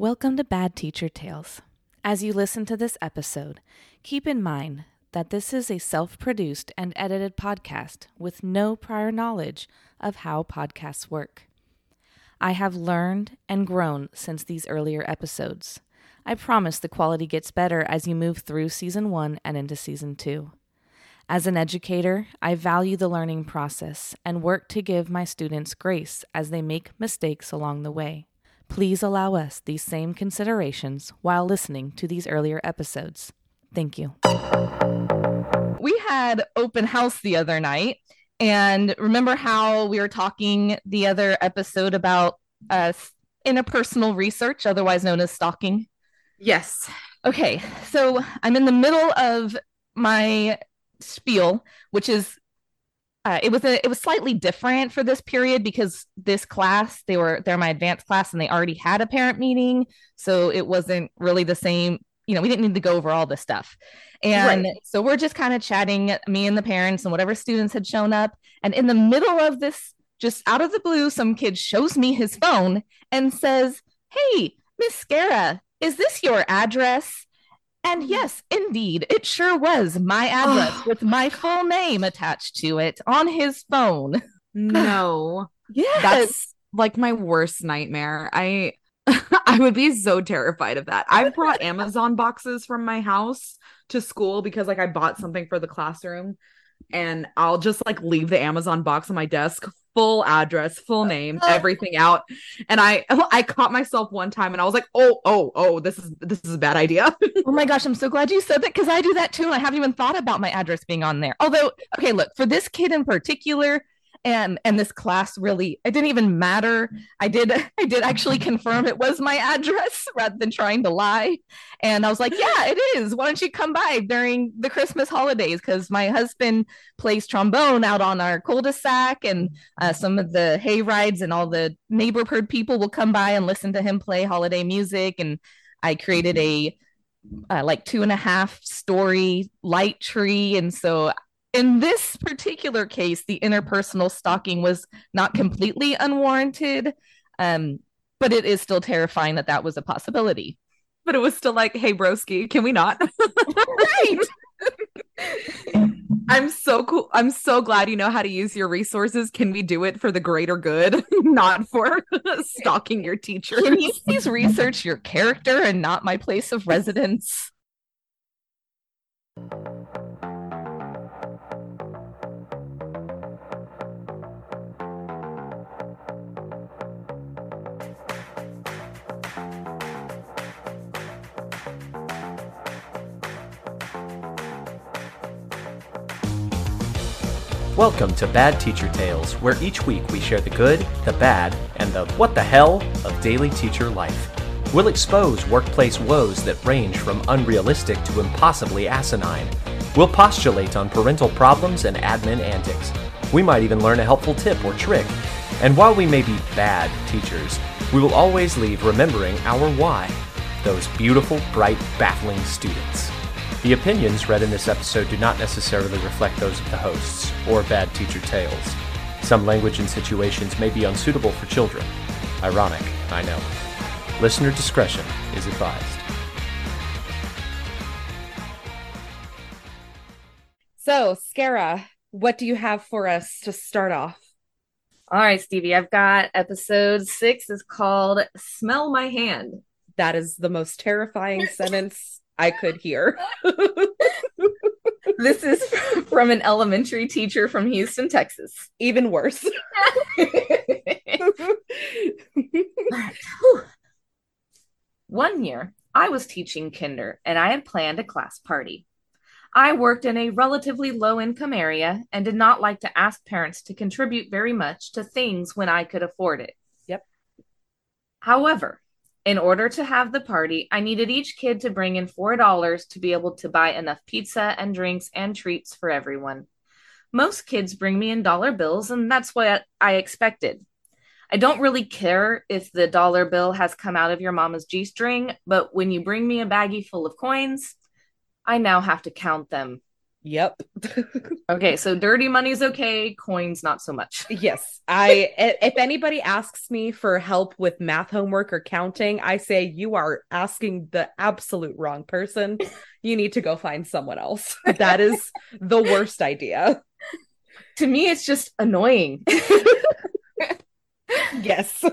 Welcome to Bad Teacher Tales. As you listen to this episode, keep in mind that this is a self produced and edited podcast with no prior knowledge of how podcasts work. I have learned and grown since these earlier episodes. I promise the quality gets better as you move through season one and into season two. As an educator, I value the learning process and work to give my students grace as they make mistakes along the way. Please allow us these same considerations while listening to these earlier episodes. Thank you. We had open house the other night. And remember how we were talking the other episode about uh, interpersonal research, otherwise known as stalking? Yes. Okay. So I'm in the middle of my spiel, which is uh, it was a it was slightly different for this period because this class they were they're my advanced class and they already had a parent meeting. So it wasn't really the same you know we didn't need to go over all this stuff. And right. so we're just kind of chatting me and the parents and whatever students had shown up. And in the middle of this just out of the blue some kid shows me his phone and says hey miss Scara is this your address and mm. yes, indeed, it sure was my address with my full name attached to it on his phone. No. yes. That's like my worst nightmare. I I would be so terrified of that. I've brought Amazon boxes from my house to school because like I bought something for the classroom and I'll just like leave the Amazon box on my desk, full address, full name, everything out. And I I caught myself one time and I was like, "Oh, oh, oh, this is this is a bad idea." oh my gosh, I'm so glad you said that cuz I do that too. I haven't even thought about my address being on there. Although, okay, look, for this kid in particular, and and this class really it didn't even matter. I did i did actually confirm it was my address rather than trying to lie. And i was like yeah it is. Why don't you come by during the christmas holidays? Because my husband plays trombone out on our cul-de-sac and uh, some of the hay rides and all the neighborhood people will come by and listen to him play holiday music. And i created a uh, like two and a half story light tree. And so in this particular case, the interpersonal stalking was not completely unwarranted, um, but it is still terrifying that that was a possibility. But it was still like, hey, broski, can we not? right. I'm so cool. I'm so glad you know how to use your resources. Can we do it for the greater good, not for stalking your teacher? Can you please research your character and not my place of residence? Welcome to Bad Teacher Tales, where each week we share the good, the bad, and the what the hell of daily teacher life. We'll expose workplace woes that range from unrealistic to impossibly asinine. We'll postulate on parental problems and admin antics. We might even learn a helpful tip or trick. And while we may be bad teachers, we will always leave remembering our why those beautiful, bright, baffling students. The opinions read in this episode do not necessarily reflect those of the hosts or Bad Teacher Tales. Some language and situations may be unsuitable for children. Ironic, I know. Listener discretion is advised. So, Scara, what do you have for us to start off? All right, Stevie, I've got episode six is called Smell My Hand. That is the most terrifying sentence I could hear. this is from an elementary teacher from Houston, Texas. Even worse. One year, I was teaching kinder and I had planned a class party. I worked in a relatively low income area and did not like to ask parents to contribute very much to things when I could afford it. Yep. However, in order to have the party, I needed each kid to bring in $4 to be able to buy enough pizza and drinks and treats for everyone. Most kids bring me in dollar bills, and that's what I expected. I don't really care if the dollar bill has come out of your mama's G string, but when you bring me a baggie full of coins, I now have to count them. Yep. Okay, so dirty money's okay, coins not so much. yes. I if anybody asks me for help with math homework or counting, I say you are asking the absolute wrong person. You need to go find someone else. That is the worst idea. To me, it's just annoying. Yes.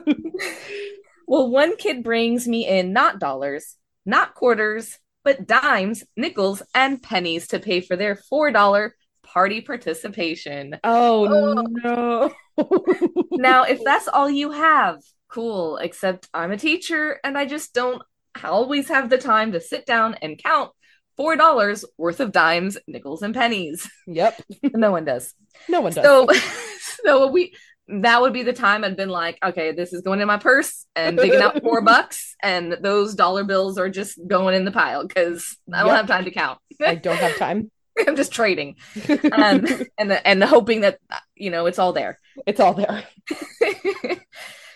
Well, one kid brings me in not dollars, not quarters, but dimes, nickels, and pennies to pay for their $4 party participation. Oh, oh. no. Now, if that's all you have, cool, except I'm a teacher and I just don't always have the time to sit down and count $4 worth of dimes, nickels, and pennies. Yep. no one does. No one does. So, so we that would be the time I'd been like, okay, this is going in my purse and digging out four bucks, and those dollar bills are just going in the pile because I don't Yep. have time to count. I don't have time. I'm just trading um, and and the hoping that you know it's all there. it's all there.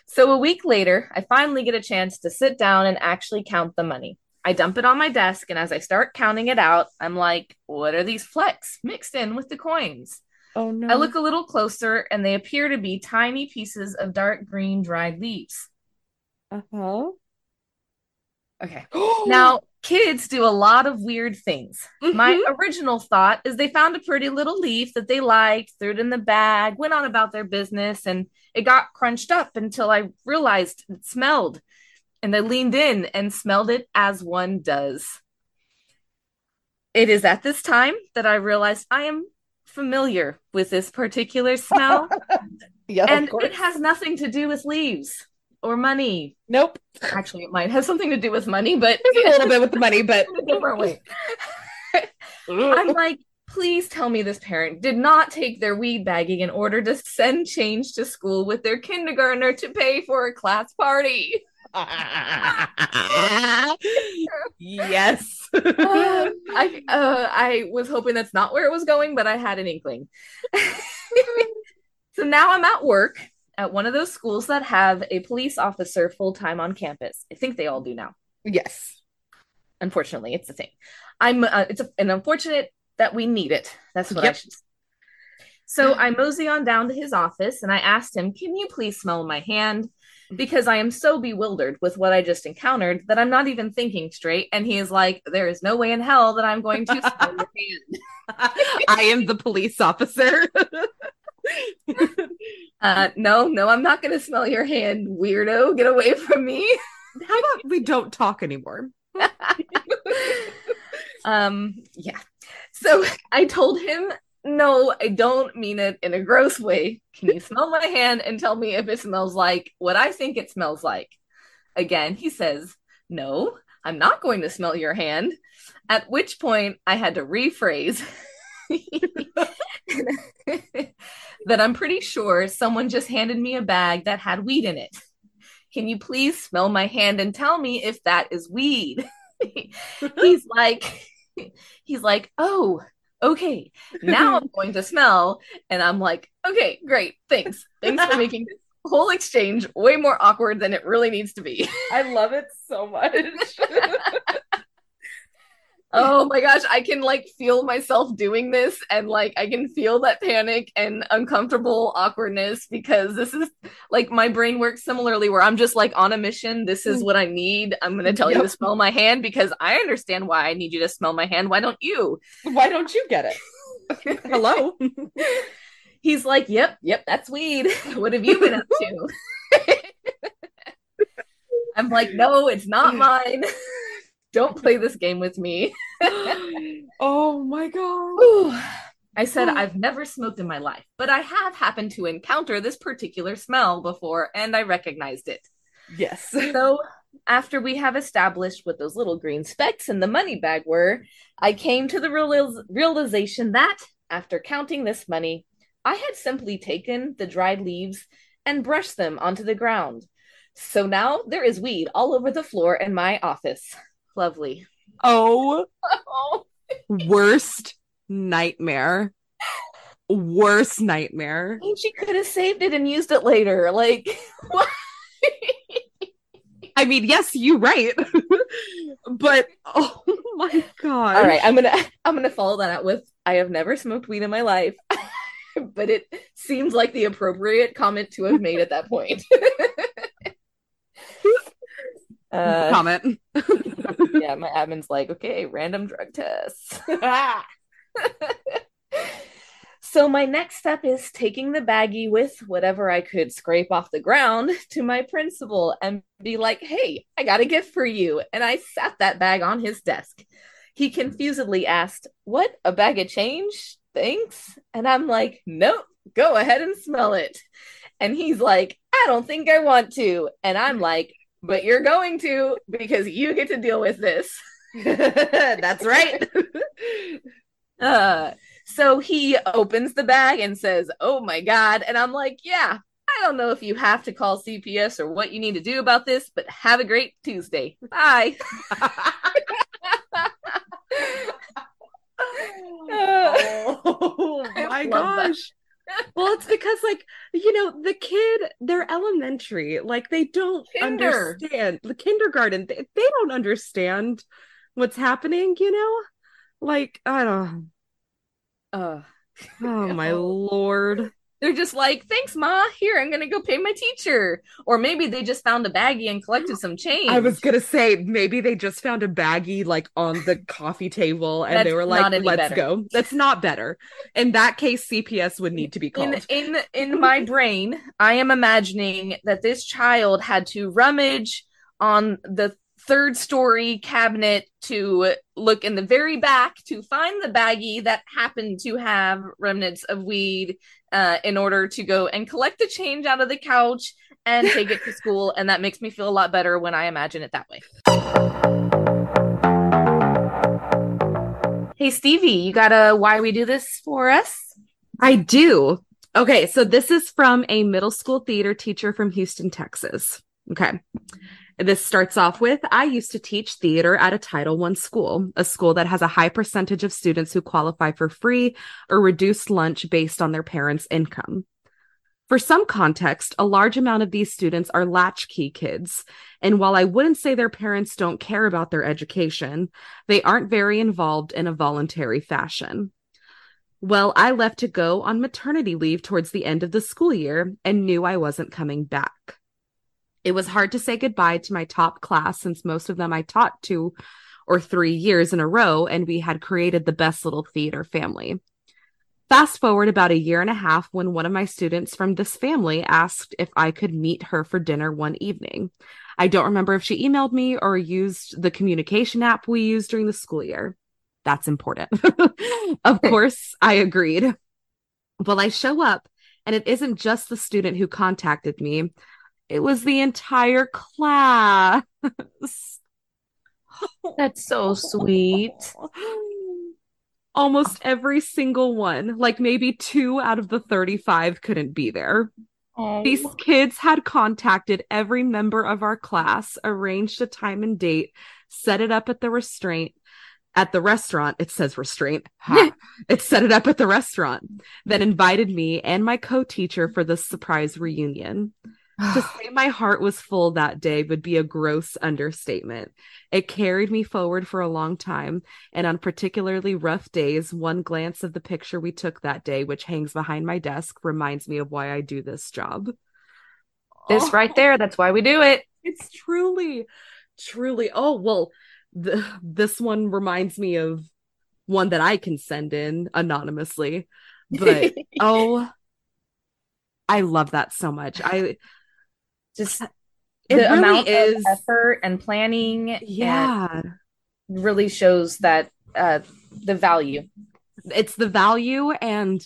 so a week later, I finally get a chance to sit down and actually count the money. I dump it on my desk, and as I start counting it out, I'm like, what are these flecks mixed in with the coins? Oh no. I look a little closer, and they appear to be tiny pieces of dark green dried leaves. uh-huh. Okay. Now, kids do a lot of weird things. My Mhm. original thought is they found a pretty little leaf that they liked, threw it in the bag, went on about their business, and it got crunched up until I realized it smelled. And I leaned in and smelled it as one does. It is at this time that I realized I am familiar with this particular smell, yeah, and of course. it has nothing to do with leaves or money. nope. Actually, it might have something to do with money, but a little bit with the money, but different way. I'm like, please tell me this parent did not take their weed bagging in order to send change to school with their kindergartner to pay for a class party. Yes. Uh, I uh, I was hoping that's not where it was going, but I had an inkling. so now I'm at work at one of those schools that have a police officer full time on campus. I think they all do now. yes. Unfortunately, it's a thing. I'm. Uh, it's a, an unfortunate that we need it. That's what I should. So I mosey on down to his office and I asked him, "Can you please smell my hand?" Because I am so bewildered with what I just encountered that I'm not even thinking straight. And he is like, "There is no way in hell that I'm going to smell your hand." I am the police officer. Uh, no, no, I'm not going to smell your hand, weirdo. Get away from me. How about we don't talk anymore? um yeah so i told him no i don't mean it in a gross way. Can you smell my hand and tell me if it smells like what i think it smells like? Again he says no i'm not going to smell your hand. At which point i had to rephrase that i'm pretty sure someone just handed me a bag that had weed in it. Can you please smell my hand and tell me if that is weed? He's like he's like oh okay now i'm going to smell and i'm like okay great thanks thanks for making this whole exchange way more awkward than it really needs to be I love it so much. oh my gosh i can like feel myself doing this and like i can feel that panic and uncomfortable awkwardness because this is like my brain works similarly where i'm just like on a mission. This is mm. what i need. I'm going to tell you to smell my hand because i understand why i need you to smell my hand. Why don't you? Why don't you get it? Hello. he's like yep yep that's weed. What have you been up to? I'm like no it's not mine don't play this game with me oh my god. I said I've never smoked in my life, but I have happened to encounter this particular smell before and I recognized it. Yes. So, after we have established what those little green specks in the money bag were, I came to the real- realization that after counting this money, I had simply taken the dried leaves and brushed them onto the ground. So now there is weed all over the floor in my office. Lovely. Oh, worst nightmare. Worst nightmare. I mean, she could have saved it and used it later. Like, what? I mean, yes, you're right. but oh my god. All right, I'm gonna I'm gonna follow that up with I have never smoked weed in my life, but it seems like the appropriate comment to have made at that point. Uh, Comment. yeah, my admin's like, okay, random drug tests. so my next step is taking the baggie with whatever I could scrape off the ground to my principal and be like, hey, I got a gift for you. And I sat that bag on his desk. He confusedly asked, What? A bag of change? Thanks. And I'm like, Nope, go ahead and smell it. And he's like, I don't think I want to. And I'm like, But you're going to because you get to deal with this. That's right. Uh, so he opens the bag and says, Oh my God. And I'm like, Yeah, I don't know if you have to call CPS or what you need to do about this, but have a great Tuesday. Bye. oh I my love that. Well, it's because like you know the kid, they're elementary, like they don't Kinder. understand the kindergarten. They, they don't understand what's happening. You know, like I don't. Uh, Oh my lord! They're just like, Thanks, Ma. Here, I'm going to go pay my teacher. Or maybe they just found a baggie and collected some change. I was gonna say maybe they just found a baggie like on the coffee table and they were like, "Let's better. go." That's not better. In that case, CPS would need to be called. in in in my brain i am imagining that this child had to rummage on the third story cabinet to look in the very back to find the baggie that happened to have remnants of weed uh, in order to go and collect the change out of the couch and take it to school and that makes me feel a lot better when i imagine it that way hey stevie you got a why we do this for us I do. Okay, so this is from a middle school theater teacher from Houston, Texas. Okay. This starts off with I used to teach theater at a Title I school, a school that has a high percentage of students who qualify for free or reduced lunch based on their parents' income. For some context, a large amount of these students are latchkey kids. And while I wouldn't say their parents don't care about their education, they aren't very involved in a voluntary fashion. Well, I left to go on maternity leave towards the end of the school year and knew I wasn't coming back. It was hard to say goodbye to my top class since most of them I taught two or three years in a row, and we had created the best little theater family. Fast forward about a year and a half when one of my students from this family asked if I could meet her for dinner one evening. I don't remember if she emailed me or used the communication app we used during the school year. That's important. of course, I agreed. Well, I show up, and it isn't just the student who contacted me, it was the entire class. that's so sweet Almost every single one, like maybe two out of the 35, couldn't be there. Oh. These kids had contacted every member of our class, arranged a time and date, set it up at the restraint. At the restaurant, it says restraint. Ha. it set it up at the restaurant, then invited me and my co teacher for the surprise reunion. To say my heart was full that day would be a gross understatement. It carried me forward for a long time, and on particularly rough days, one glance of the picture we took that day, which hangs behind my desk, reminds me of why I do this job. this Oh, right there that's why we do it It's truly, truly. Oh, well, the, this one reminds me of one that I can send in anonymously, but oh, I love that so much. I just it the really amount is of effort and planning and yeah. Really shows that uh the value. It's the value and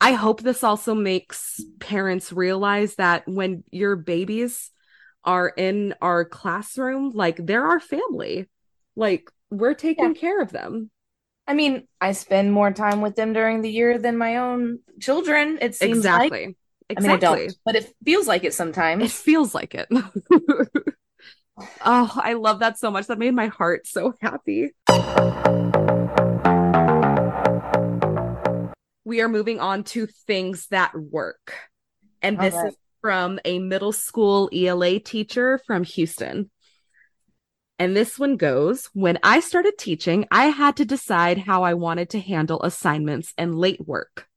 i hope this also makes parents realize that when your babies are in our classroom like they're our family. Like we're taking care of them. I mean i spend more time with them during the year than my own children it seems like exactly i mean i don't. But it feels like it sometimes. it feels like it. Oh i love that so much. That made my heart so happy. We are moving on to things that work. And this right. is from a middle school ela teacher from houston. And this one goes When I started teaching, I had to decide how I wanted to handle assignments and late work.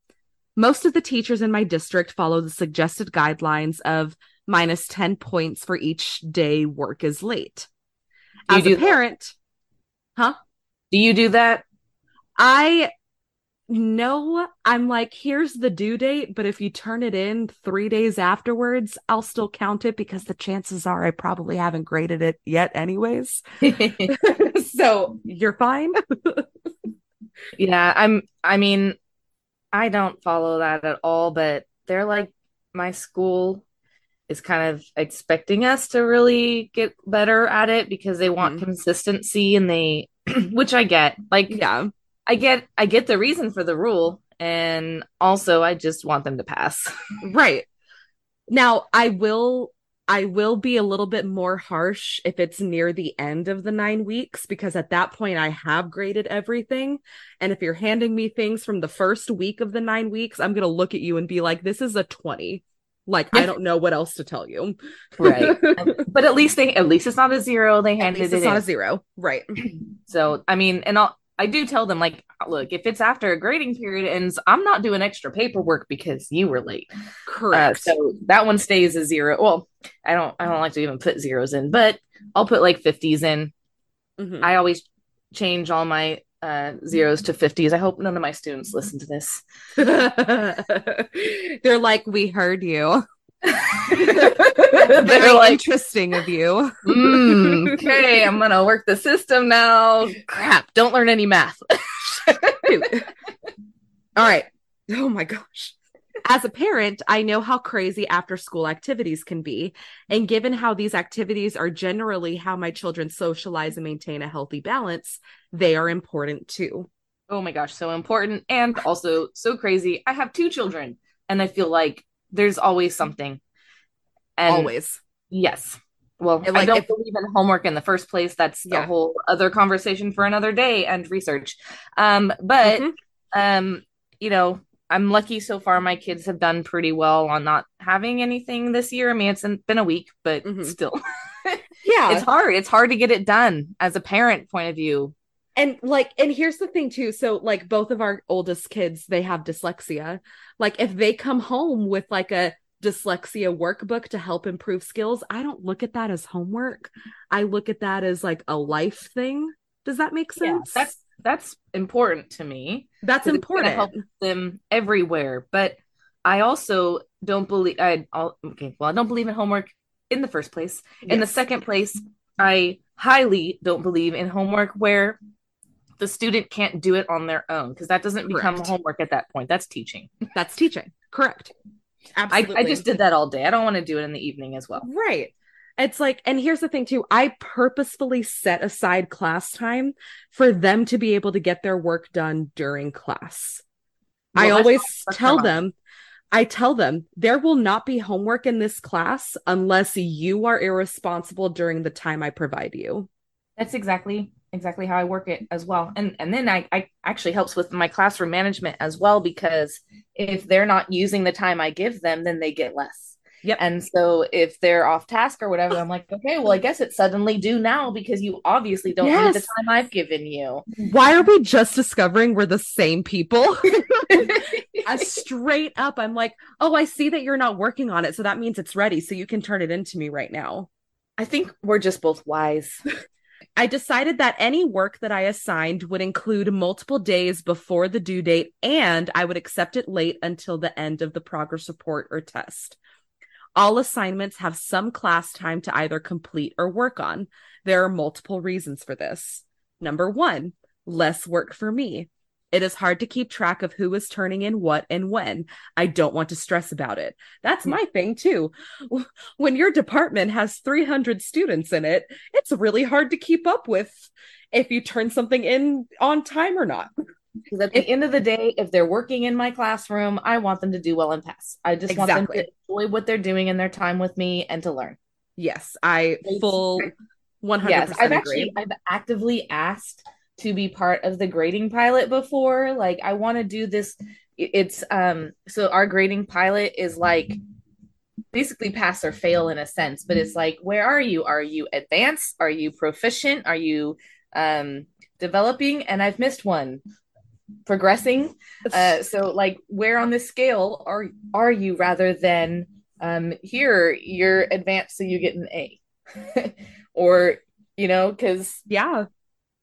Most of the teachers in my district follow the suggested guidelines of minus 10 points for each day work is late. Do As a that? huh? Do you do that? I know I'm like, here's the due date, but if you turn it in three days afterwards, I'll still count it because the chances are I probably haven't graded it yet, anyways. so you're fine. yeah, I'm I mean, I don't follow that at all, but they're like my school is kind of expecting us to really get better at it because they want Mhm. consistency and they which I get. Like yeah. I get I get the reason for the rule and also I just want them to pass. Right. Now, I will I will be a little bit more harsh if it's near the end of the 9 weeks because at that point I have graded everything and if you're handing me things from the first week of the 9 weeks, I'm going to look at you and be like this is a 20. Like I don't know what else to tell you. Right. Um, but at least they at least it's not a zero. They At handed it it's not a zero. Right. So I mean, and I'll, I do tell them like, look, if it's after a grading period ends, I'm not doing extra paperwork because you were late. Uh, Correct. so that one stays a zero. Well, I don't I don't like to even put zeros in, but I'll put like fifties in. Mhm. I always change all my uh, zeros to fifties. I hope none of my students listen to this. They're like, we heard you. They're Very like, interesting of you. "Mm, okay, I'm gonna work the system now. Crap, don't learn any math. All right. Oh my gosh. As a parent, I know how crazy after school activities can be. And given how these activities are generally how my children socialize and maintain a healthy balance, they are important too. oh my gosh, so important and also so crazy. I have two children and I feel like there's always something. And Always. Yes. Well, And, I don't if- believe in homework in the first place. That's Yeah. a whole other conversation for another day and research. Um, but Mhm. um, you know, I'm lucky so far. My kids have done pretty well on not having anything this year. I mean, it's been a week, but Mhm. still, Yeah. it's hard. It's hard to get it done as a parent point of view. And like and here's the thing too so like both of our oldest kids they have dyslexia like if they come home with like a dyslexia workbook to help improve skills i don't look at that as homework i look at that as like a life thing does that make Yeah, sense that's that's important to me. that's important help them everywhere. But I also don't believe I I'll, okay. Well, I don't believe in homework in the first place. In the second place, I highly don't believe in homework where the student can't do it on their own because that doesn't become Correct. homework at that point. That's teaching. that's teaching correct I, absolutely I just did that all day. I don't want to do it in the evening as well. Right. It's like, and here's the thing too. I purposefully set aside class time for them to be able to get their work done during class. Well, I always tell them, I tell them there will not be homework in this class unless you are irresponsible during the time I provide you. That's exactly exactly how I work it as well. And and then I, I actually helps with my classroom management as well because if they're not using the time I give them, then they get less. Yep. And so if they're off task or whatever, I'm like, okay, well, I guess it's suddenly due now because you obviously don't need the time I've given you. Why are we just discovering we're the same people? Straight up, I'm like, oh, I see that you're not working on it. So that means it's ready. So you can turn it into me right now. I think we're just both wise. I decided that any work that I assigned would include multiple days before the due date and I would accept it late until the end of the progress report or test. All assignments have some class time to either complete or work on. There are multiple reasons for this. Number one, less work for me. It is hard to keep track of who is turning in what and when. I don't want to stress about it. That's my thing too. When your department has 300 students in it, it's really hard to keep up with if you turn something in on time or not. Because at the end of the day, if they're working in my classroom, I want them to do well and pass. I just want them Exactly. to enjoy what they're doing in their time with me and to learn. Yes, I full 100% yes i've agree. actually i've actively asked to be part of the grading pilot before like i want to do this it's um so our grading pilot is like basically pass or fail in a sense, but it's like, where are you? Are you advanced? Are you proficient? Are you um, developing? And I've missed one progressing. Uh, so like where on this scale are are you rather than um, here you're advanced so you get an A or you know because Yeah.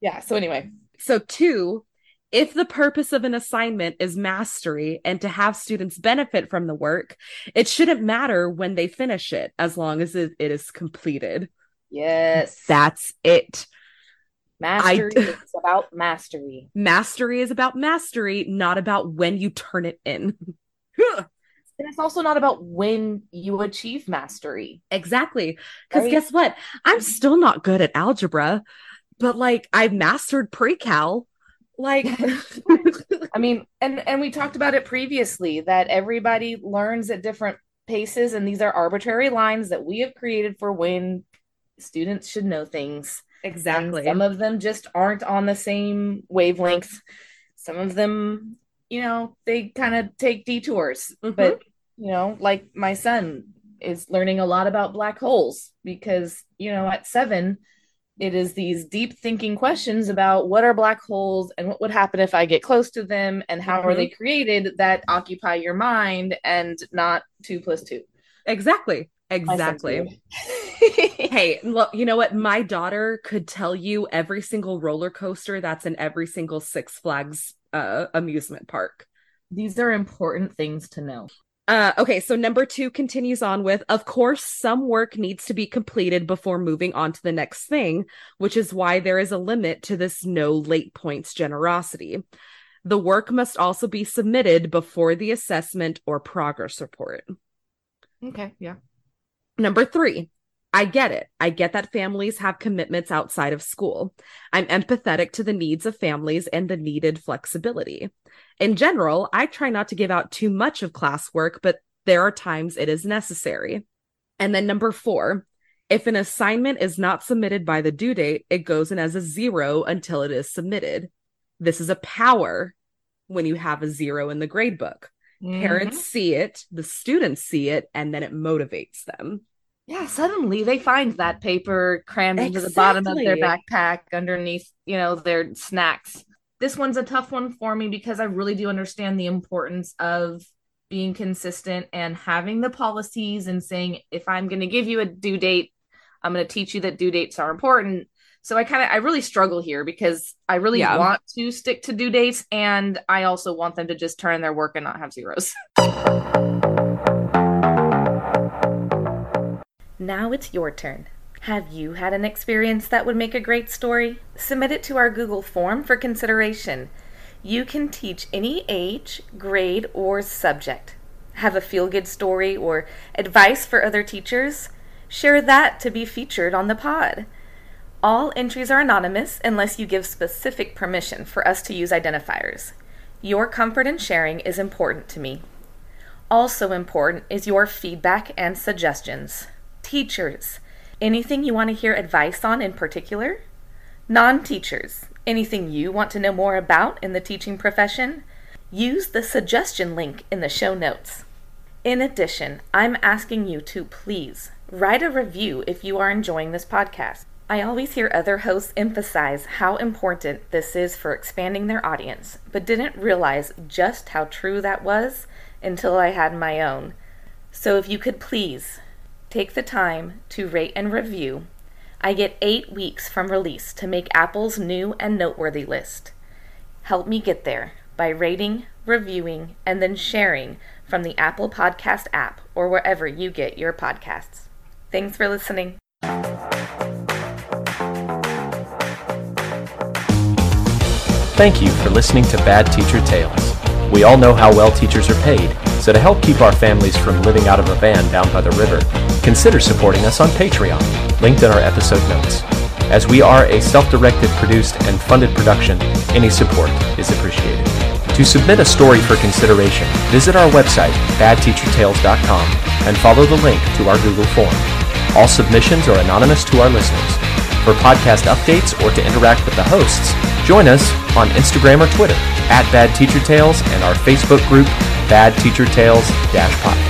Yeah so anyway So, two, if the purpose of an assignment is mastery and to have students benefit from the work, it shouldn't matter when they finish it as long as it, it is completed. yes That's it. mastery I- is about mastery Mastery is about mastery, not about when you turn it in. and it's also not about when you achieve mastery exactly. Because Right. guess what? I'm still not good at algebra, but like I've mastered pre cal. Like, I mean, and and we talked about it previously that everybody learns at different paces, and these are arbitrary lines that we have created for when students should know things. And exactly. some of them just aren't on the same wavelength. Some of them, you know, they kind of take detours. Mhm. But you know, like my son is learning a lot about black holes because you know at seven it is these deep thinking questions about what are black holes and what would happen if I get close to them and how are Mhm. they created that occupy your mind and not two plus two. exactly. Exactly. Hey, look, you know what? My daughter could tell you every single roller coaster that's in every single Six Flags uh, amusement park. These are important things to know. Uh, okay, so number two continues on with Of course, some work needs to be completed before moving on to the next thing, which is why there is a limit to this no late points generosity. The work must also be submitted before the assessment or progress report. Okay, yeah. Number three, I get it. I get that families have commitments outside of school. I'm empathetic to the needs of families and the needed flexibility. In general, I try not to give out too much of classwork, but there are times it is necessary. And then number four, if an assignment is not submitted by the due date, it goes in as a zero until it is submitted. This is a power when you have a zero in the grade book. Parents mm-hmm. see it, the students see it, and then it motivates them. Yeah, suddenly they find that paper crammed into the bottom of their backpack underneath, you know, their snacks. This one's a tough one for me because I really do understand the importance of being consistent and having the policies and saying if I'm going to give you a due date, I'm going to teach you that due dates are important. So I kind of I really struggle here because I really Yeah. want to stick to due dates and I also want them to just turn in their work and not have zeros. Now it's your turn. Have you had an experience that would make a great story? Submit it to our Google form for consideration. You can teach any age, grade, or subject. Have a feel good story or advice for other teachers? Share that to be featured on the pod. All entries are anonymous unless you give specific permission for us to use identifiers. Your comfort in sharing is important to me. Also important is your feedback and suggestions. Teachers, anything you want to hear advice on in particular? Non teachers, anything you want to know more about in the teaching profession? Use the suggestion link in the show notes. In addition, I'm asking you to please write a review if you are enjoying this podcast. I always hear other hosts emphasize how important this is for expanding their audience, but didn't realize just how true that was until I had my own. So if you could please take the time to rate and review, I get eight weeks from release to make Apple's new and noteworthy list. Help me get there by rating, reviewing, and then sharing from the Apple Podcast app or wherever you get your podcasts. Thanks for listening. Thank you for listening to Bad Teacher Tales. We all know how well teachers are paid, so to help keep our families from living out of a van down by the river, consider supporting us on Patreon, linked in our episode notes. As we are a self-directed, produced, and funded production, any support is appreciated. To submit a story for consideration, visit our website, badteachertales.com, and follow the link to our Google form. All submissions are anonymous to our listeners. For podcast updates or to interact with the hosts, join us on Instagram or Twitter at Bad Teacher Tales and our Facebook group, Bad Teacher Tales Podcast.